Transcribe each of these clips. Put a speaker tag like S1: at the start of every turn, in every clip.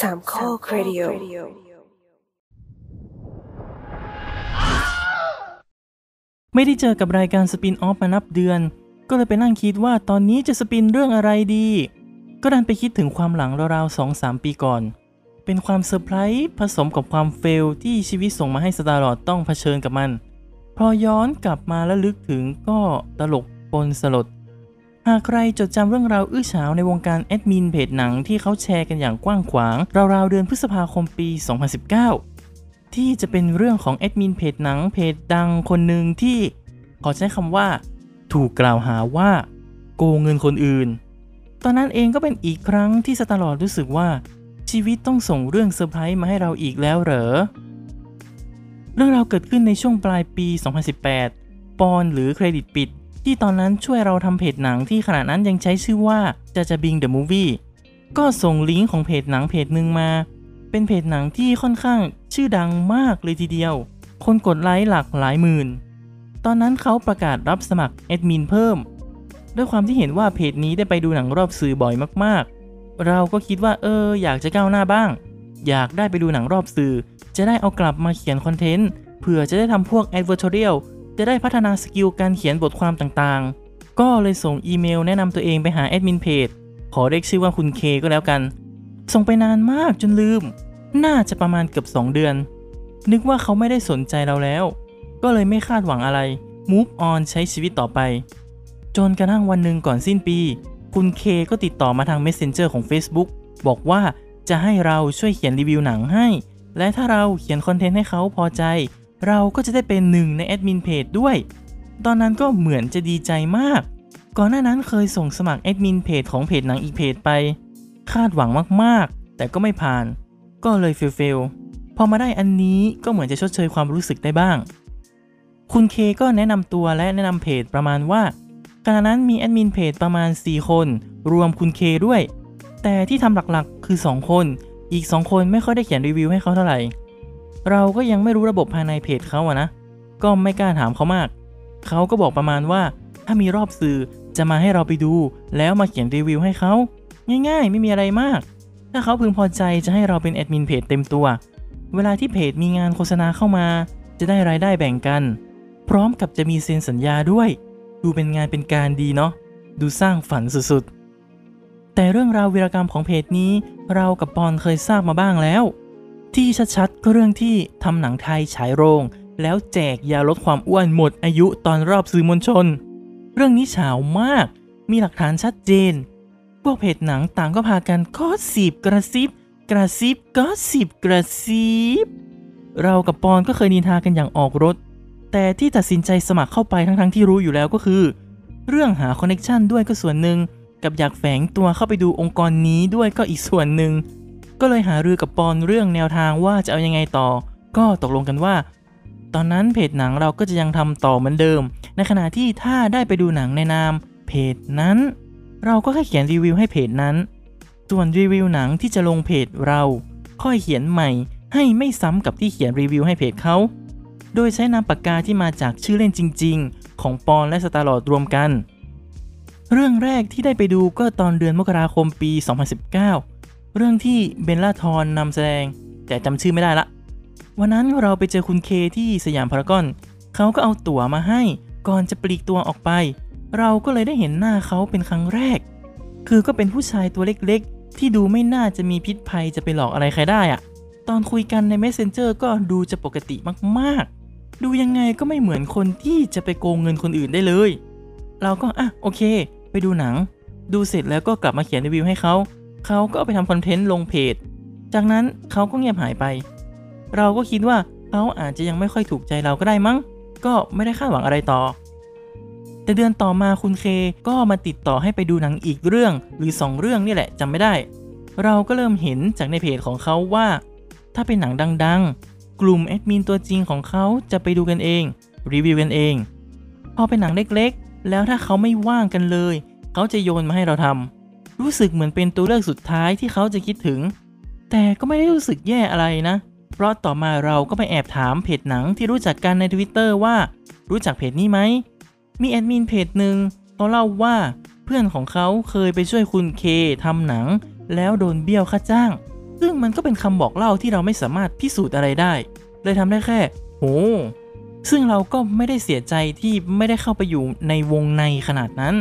S1: สามข้อครดิโอ
S2: ไม่ได้เจอกับรายการ Spinoff มานับเดือน ก็เลยไปนั่งคิดว่าตอนนี้จะ spin เรื่องอะไรดี ก็ดันไปคิดถึงความหลังราวๆสองสามปีก่อน เป็นความเซอร์ไพรส์ผสมกับความ fail ที่ชีวิตส่งมาให้ Starlord ต้องเผชิญกับมัน พอย้อนกลับมาแล้วนึกถึงก็ตลกปนสลด หากใครจดจำเรื่องราวอื้อฉาวในวงการแอดมินเพจหนังที่เขาแชร์กันอย่างกว้างขวาง ราวๆเดือนพฤษภาคมปี 2019 ที่จะเป็นเรื่องของแอดมินเพจหนังเพจดังคนหนึ่งที่ขอใช้คำว่า ถูกกล่าวหาว่า โกงเงินคนอื่น ตอนนั้นเองก็เป็นอีกครั้งที่ Starlord รู้สึกว่าชีวิตต้องส่งเรื่องเซอร์ไพรส์มาให้เราอีกแล้วเหรอ เรื่องราวเกิดขึ้นในช่วงปลายปี 2018 ปอนหรือเครดิตปิด ที่ตอนนั้นช่วยเราทำเพจหนังที่ขณะนั้นยังใช้ชื่อว่าจะจะบิงเดอะมูฟวี่ก็ส่งลิงก์ของเพจหนังเพจหนึ่งมา เป็นเพจหนังที่ค่อนข้างชื่อดังมากเลยทีเดียว คนกดไลค์หลักหลายหมื่น ตอนนั้นเขาประกาศรับสมัครแอดมินเพิ่ม ด้วยความที่เห็นว่าเพจนี้ได้ไปดูหนังรอบสื่อบ่อยมากๆ เราก็คิดว่าเอออยากจะก้าวหน้าบ้าง อยากได้ไปดูหนังรอบสื่อ จะได้เอากลับมาเขียนคอนเทนต์เผื่อจะได้ทำพวก advertorial จะได้พัฒนา skill การเขียนบทความต่างๆ ก็เลยส่งอีเมลแนะนำตัวเองไปหาแอดมินเพจ ขอเรียกชื่อว่าคุณเคก็แล้วกัน ส่งไปนานมากจนลืม น่าจะประมาณเกือบ 2 เดือน นึกว่าเขาไม่ได้สนใจเราแล้ว ก็เลยไม่คาดหวังอะไร move on ใช้ชีวิตต่อไป จนกระทั่งวันหนึ่งก่อนสิ้นปี คุณเคก็ติดต่อมาทาง Messenger ของ Facebook บอกว่าจะให้เราช่วยเขียนรีวิวหนังให้ และถ้าเราเขียนคอนเทนต์ให้เขาพอใจ เราก็จะได้เป็นหนึ่งในแอดมินเพจด้วย ตอนนั้นก็เหมือนจะดีใจมาก ก่อนหน้านั้นเคยส่งสมัครแอดมินเพจของเพจหนังอีกเพจไป คาดหวังมากๆ แต่ก็ไม่ผ่าน ก็เลย fail ๆพอมาได้อันนี้ก็เหมือนจะชดเชยความรู้สึกได้บ้าง คุณเคก็แนะนำตัวและแนะนำเพจประมาณว่าขณะนั้นมีแอดมินเพจประมาณ 4 คน รวมคุณเคด้วย แต่ที่ทำหลักๆ คือ 2 คน อีก 2 คนไม่ค่อยได้เขียนรีวิวให้เขาเท่าไหร่ เราก็ยังไม่รู้ระบบภายในเพจเขาอะนะ ก็ไม่กล้าถามเขามาก เขาก็บอกประมาณว่า ถ้ามีรอบสื่อจะมาให้เราไปดู แล้วมาเขียนรีวิวให้เขา ง่ายๆ ไม่มีอะไรมาก ถ้าเขาพึงพอใจจะให้เราเป็นแอดมินเพจเต็มตัว เวลาที่เพจมีงานโฆษณาเข้ามา จะได้รายได้แบ่งกัน พร้อมกับจะมีเซ็นสัญญาด้วย ดูเป็นงานเป็นการดีเนาะ ดูสร้างฝันสุดๆ แต่เรื่องราววีรกรรมของเพจนี้ เรากับปอนเคยทราบมาบ้างแล้ว ที่ชัดๆก็เรื่องที่ทำหนังไทยฉายโรง แล้วแจกยาลดความอ้วนหมดอายุตอนรอบสื่อมวลชน เรื่องนี้เฉาวมาก มีหลักฐานชัดเจน พวกเพจหนังต่างก็พากันก็สิบกระซิบ กระซิบก็สิบกระซิบ เรากับปอนก็เคยนินทากันอย่างออกรถ แต่ที่ตัดสินใจสมัครเข้าไปทั้งๆที่รู้อยู่แล้วก็คือ เรื่องหาคอนเนคชันด้วยก็ส่วนหนึ่งกับอยากแฝงตัวเข้าไปดูองค์กรนี้ด้วยก็อีกส่วนหนึ่ง ก็เลยหารือกับปอนเรื่องแนวทางว่าจะเอายังไงต่อ ก็ตกลงกันว่า ตอนนั้นเพจหนังเราก็จะยังทำต่อเหมือนเดิม ในขณะที่ถ้าได้ไปดูหนังในนาม เพจนั้น เราก็แค่เขียนรีวิวให้เพจนั้น ส่วนรีวิวหนังที่จะลงเพจเรา ค่อยเขียนใหม่ ให้ไม่ซ้ำกับที่เขียนรีวิวให้เพจเขา โดยใช้นามปากกาที่มาจากชื่อเล่นจริง ๆ ของปอนและสตาร์ลอดรวมกัน เรื่องแรกที่ได้ไปดูก็ตอนเดือนมกราคมปี 2019 เรื่องที่เบลล่าทอนนำแสดง แต่จำชื่อไม่ได้ละ วันนั้นเราไปเจอคุณเคที่สยามพารากอนเขาก็เอาตั๋วมาให้ ก่อนจะปลีกตัวออกไป เราก็เลยได้เห็นหน้าเขาเป็นครั้งแรก คือก็เป็นผู้ชายตัวเล็กๆ ที่ดูไม่น่าจะมีพิษภัยจะไปหลอกอะไรใครได้อะตอนคุยกันใน Messenger ก็ดูจะปกติมากๆ ดูยังไงก็ไม่เหมือนคนที่จะไปโกงเงินคนอื่นได้เลย เราก็อะโอเค ไปดูหนัง ดูเสร็จแล้วก็กลับมาเขียนรีวิวให้เขา เขาก็เอาไปทำคอนเทนต์ลงเพจ จากนั้นเขาก็เงียบหายไป เราก็คิดว่าเขาอาจจะยังไม่ค่อยถูกใจเราก็ได้มั้ง ก็ไม่ได้คาดหวังอะไรต่อ แต่เดือนต่อมาคุณเคก็มาติดต่อให้ไปดูหนังอีกเรื่อง หรือ 2 เรื่องนี่แหละจำไม่ได้ เราก็เริ่มเห็นจากในเพจของเขาว่า ถ้าเป็นหนังดังๆ กลุ่มแอดมินตัวจริงของเขาจะไปดูกันเอง รีวิวกันเอง พอเป็นหนังเล็กๆ แล้วถ้าเขาไม่ว่างกันเลย เขาจะโยนมาให้เราทำ รู้สึกเหมือนเป็นตัวเลือกสุดท้ายที่เขาจะคิดถึง แต่ก็ไม่ได้รู้สึกแย่อะไรนะ เพราะต่อมาเราก็ไปแอบถามเพจหนังที่รู้จักกันใน Twitter ว่า รู้จักเพจนี้ไหม มีแอดมินเพจหนึ่งเขาเล่าว่าเพื่อนของเขาเคยไปช่วยคุณเคทำหนัง แล้วโดนเบี้ยวค่าจ้าง ซึ่งมันก็เป็นคำบอกเล่าที่เราไม่สามารถพิสูจน์อะไรได้ เลยทำได้แค่โหซึ่งเราก็ไม่ได้เสียใจที่ไม่ได้เข้าไปอยู่ในวงในขนาดนั้น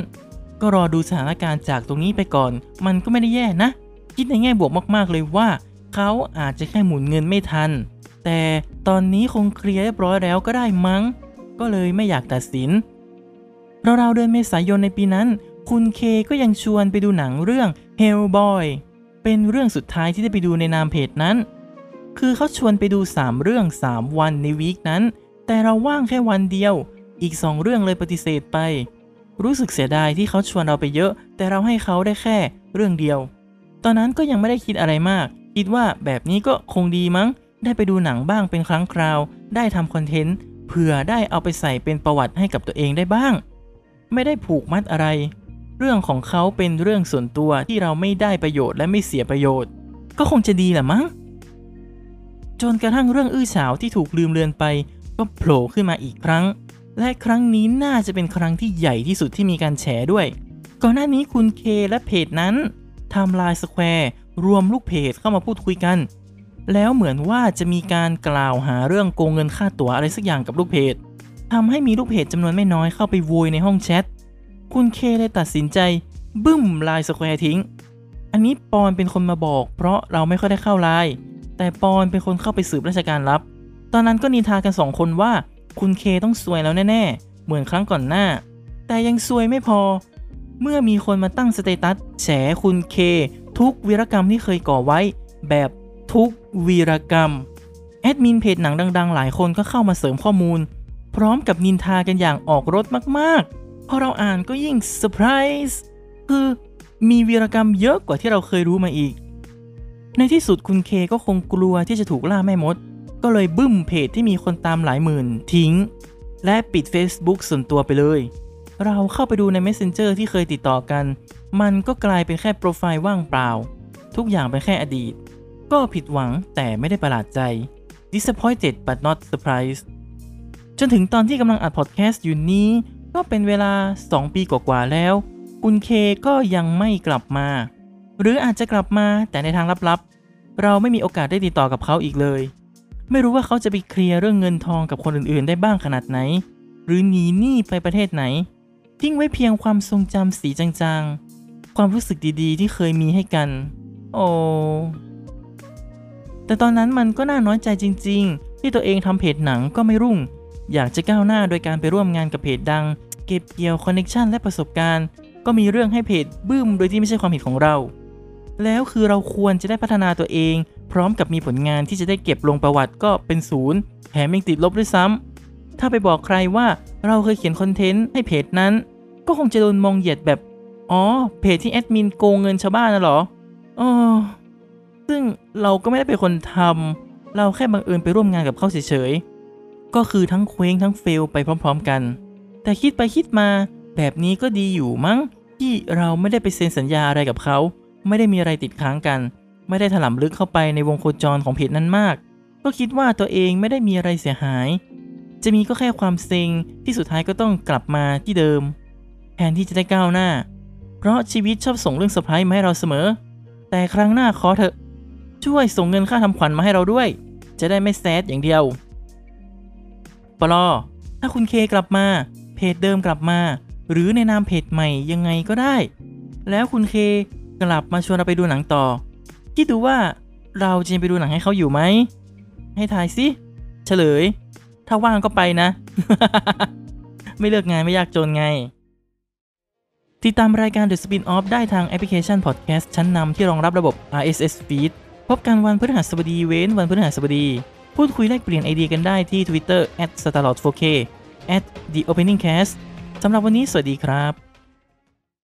S2: ก็รอดูสถานการณ์จากตรงนี้ไปก่อน มันก็ไม่ได้แย่นะ คิดในแง่บวกมากๆเลยว่า เขาอาจจะแค่หมุนเงินไม่ทัน แต่ตอนนี้คงเคลียร์เรียบร้อยแล้วก็ได้มั้ง ก็เลยไม่อยากตัดสินเราๆเดือนเมษายนในปีนั้น คุณเคก็ยังชวนไปดูหนังเรื่อง Hellboy เป็นเรื่องสุดท้ายที่ได้ไปดูในนามเพจนั้น คือเขาชวนไปดู 3 เรื่อง 3 วันในวีคนั้น แต่เราว่างแค่วันเดียว อีก 2 เรื่องเลยปฏิเสธไป รู้สึกเสียดายที่เขาชวนเราไปเยอะ แต่เราให้เขาได้แค่เรื่องเดียว ตอนนั้นก็ยังไม่ได้คิดอะไรมาก คิดว่าแบบนี้ก็คงดีมั้ง ได้ไปดูหนังบ้างเป็นครั้งคราว ได้ทำคอนเทนต์เผื่อได้เอาไปใส่เป็นประวัติให้กับตัวเองได้บ้าง ไม่ได้ผูกมัดอะไร เรื่องของเขาเป็นเรื่องส่วนตัวที่เราไม่ได้ประโยชน์และไม่เสียประโยชน์ ก็คงจะดีแหละมั้ง จนกระทั่งเรื่องอื้อฉาวที่ถูกลืมเลือนไป ก็โผล่ขึ้นมาอีกครั้ง และครั้งนี้น่าจะเป็นครั้งที่ใหญ่ที่สุดที่มีการแฉด้วย ก่อนหน้านี้คุณเคและเพจนั้นทำ LINE Square รวมลูกเพจเข้ามาพูดคุยกัน แล้วเหมือนว่าจะมีการกล่าวหาเรื่องโกงเงินค่าตั๋วอะไรสักอย่างกับลูกเพจทำให้มีลูกเพจจำนวนไม่น้อยเข้าไปโวยในห้องแชท คุณเคเลยตัดสินใจบึ้ม LINE Square ทิ้ง อันนี้ปอนเป็นคนมาบอก เพราะเราไม่ค่อยได้เข้าไลน์แต่ปอนเป็นคนเข้าไปสืบราชการลับ ตอนนั้นก็นินทากันสองคนว่า คุณเคต้องซวยแล้วแน่ๆ เหมือนครั้งก่อนหน้า แต่ยังซวยไม่พอ เมื่อมีคนมาตั้ง status แฉคุณเค ทุกวีรกรรมที่เคยก่อไว้ แบบทุกวีรกรรม แอดมินเพจหนังดัง ๆ หลายคนก็เข้ามาเสริมข้อมูล พร้อมกับนินทากันอย่างออกรสมากๆ พอเราอ่านก็ยิ่งเซอร์ไพรส์คือมีวีรกรรมเยอะกว่าที่เราเคยรู้มาอีก ในที่สุดคุณเคก็คงกลัวที่จะถูกล่าแม่มด ก็เลยบึ้มเพจที่มีคนตามหลายหมื่นทิ้ง และปิด Facebook ส่วนตัวไปเลย เราเข้าไปดูใน Messenger ที่เคยติดต่อกัน มันก็กลายเป็นแค่โปรไฟล์ว่างเปล่า ทุกอย่างเป็นแค่อดีต ก็ผิดหวังแต่ไม่ได้ประหลาดใจ disappointed but not surprised จนถึงตอนที่กำลังอัดพอดแคสต์อยู่นี้ ก็เป็นเวลา 2 ปีกว่าๆแล้ว คุณเคก็ยังไม่กลับมา หรืออาจจะกลับมาแต่ในทางลับๆ เราไม่มีโอกาสได้ติดต่อกับเขาอีกเลย ไม่รู้ว่าเขาจะไปเคลียร์เรื่องเงินทองกับคนอื่นๆ ได้บ้างขนาดไหน หรือหนีหนี้ไปประเทศไหน ทิ้งไว้เพียงความทรงจำสีจางๆ ความรู้สึกดีๆ ที่เคยมีให้กัน โอ้แต่ตอนนั้นมันก็น่าน้อยใจจริง ๆ ที่ตัวเองทำเพจหนังก็ไม่รุ่ง อยากจะก้าวหน้าโดยการไปร่วมงานกับเพจดัง เก็บเกี่ยว connection และประสบการณ์ ก็มีเรื่องให้เพจบึ้มโดยที่ไม่ใช่ความผิดของเรา แล้วคือเราควรจะได้พัฒนาตัวเอง พร้อมกับมีผลงานที่จะได้เก็บลงประวัติก็เป็นศูนย์แถมยังติดลบด้วยซ้ำถ้าไปบอกใครว่าเราเคยเขียนคอนเทนต์ให้เพจนั้น ก็คงจะโดนมองเหยียดแบบ อ๋อ เพจที่แอดมินโกงเงินชาวบ้านน่ะหรออ๋อซึ่งเราก็ไม่ได้เป็นคนทำเราแค่บังเอิญไปร่วมงานกับเขาเฉยๆ ก็คือทั้งเคว้งทั้งเฟลไปพร้อม ๆ กัน แต่คิดไปคิดมาแบบนี้ก็ดีอยู่มั้งที่เราไม่ได้ไปเซ็นสัญญาอะไรกับเขา ไม่ได้มีอะไรติดค้างกัน ไม่ได้ถล่มลึกเข้าไปในวงโคจรของเพจนั้นมาก ก็คิดว่าตัวเองไม่ได้มีอะไรเสียหาย จะมีก็แค่ความเซ็งที่สุดท้ายก็ต้องกลับมาที่เดิม แทนที่จะได้ก้าวหน้า เพราะชีวิตชอบส่งเรื่องเซอร์ไพรส์มาให้เราเสมอ แต่ครั้งหน้าขอเถอะ ช่วยส่งเงินค่าทำขวัญมาให้เราด้วย จะได้ไม่แซดอย่างเดียวปลอถ้าคุณเคกลับมา เพจเดิมกลับมา หรือในนามเพจใหม่ยังไงก็ได้ แล้วคุณเค กลับมาชวนเราไปดูหนังต่อ คิดดูว่าเราจะไปดูหนังให้เขาอยู่ไหม ให้ทายสิเฉลย ถ้าว่างก็ไปนะ ไม่เลือกงานไม่ยากจนไง ติดตามรายการ The Spin Off ได้ทางแอปพลิเคชัน Podcast ชั้นนำที่รองรับระบบ RSS Feed พบกันวันพฤหัสบดีเว้นวันพฤหัสบดี พูดคุยแลกเปลี่ยนไอเดียกันได้ที่ Twitter @starlord4k @theopeningcast สำหรับวันนี้สวัสดีครับ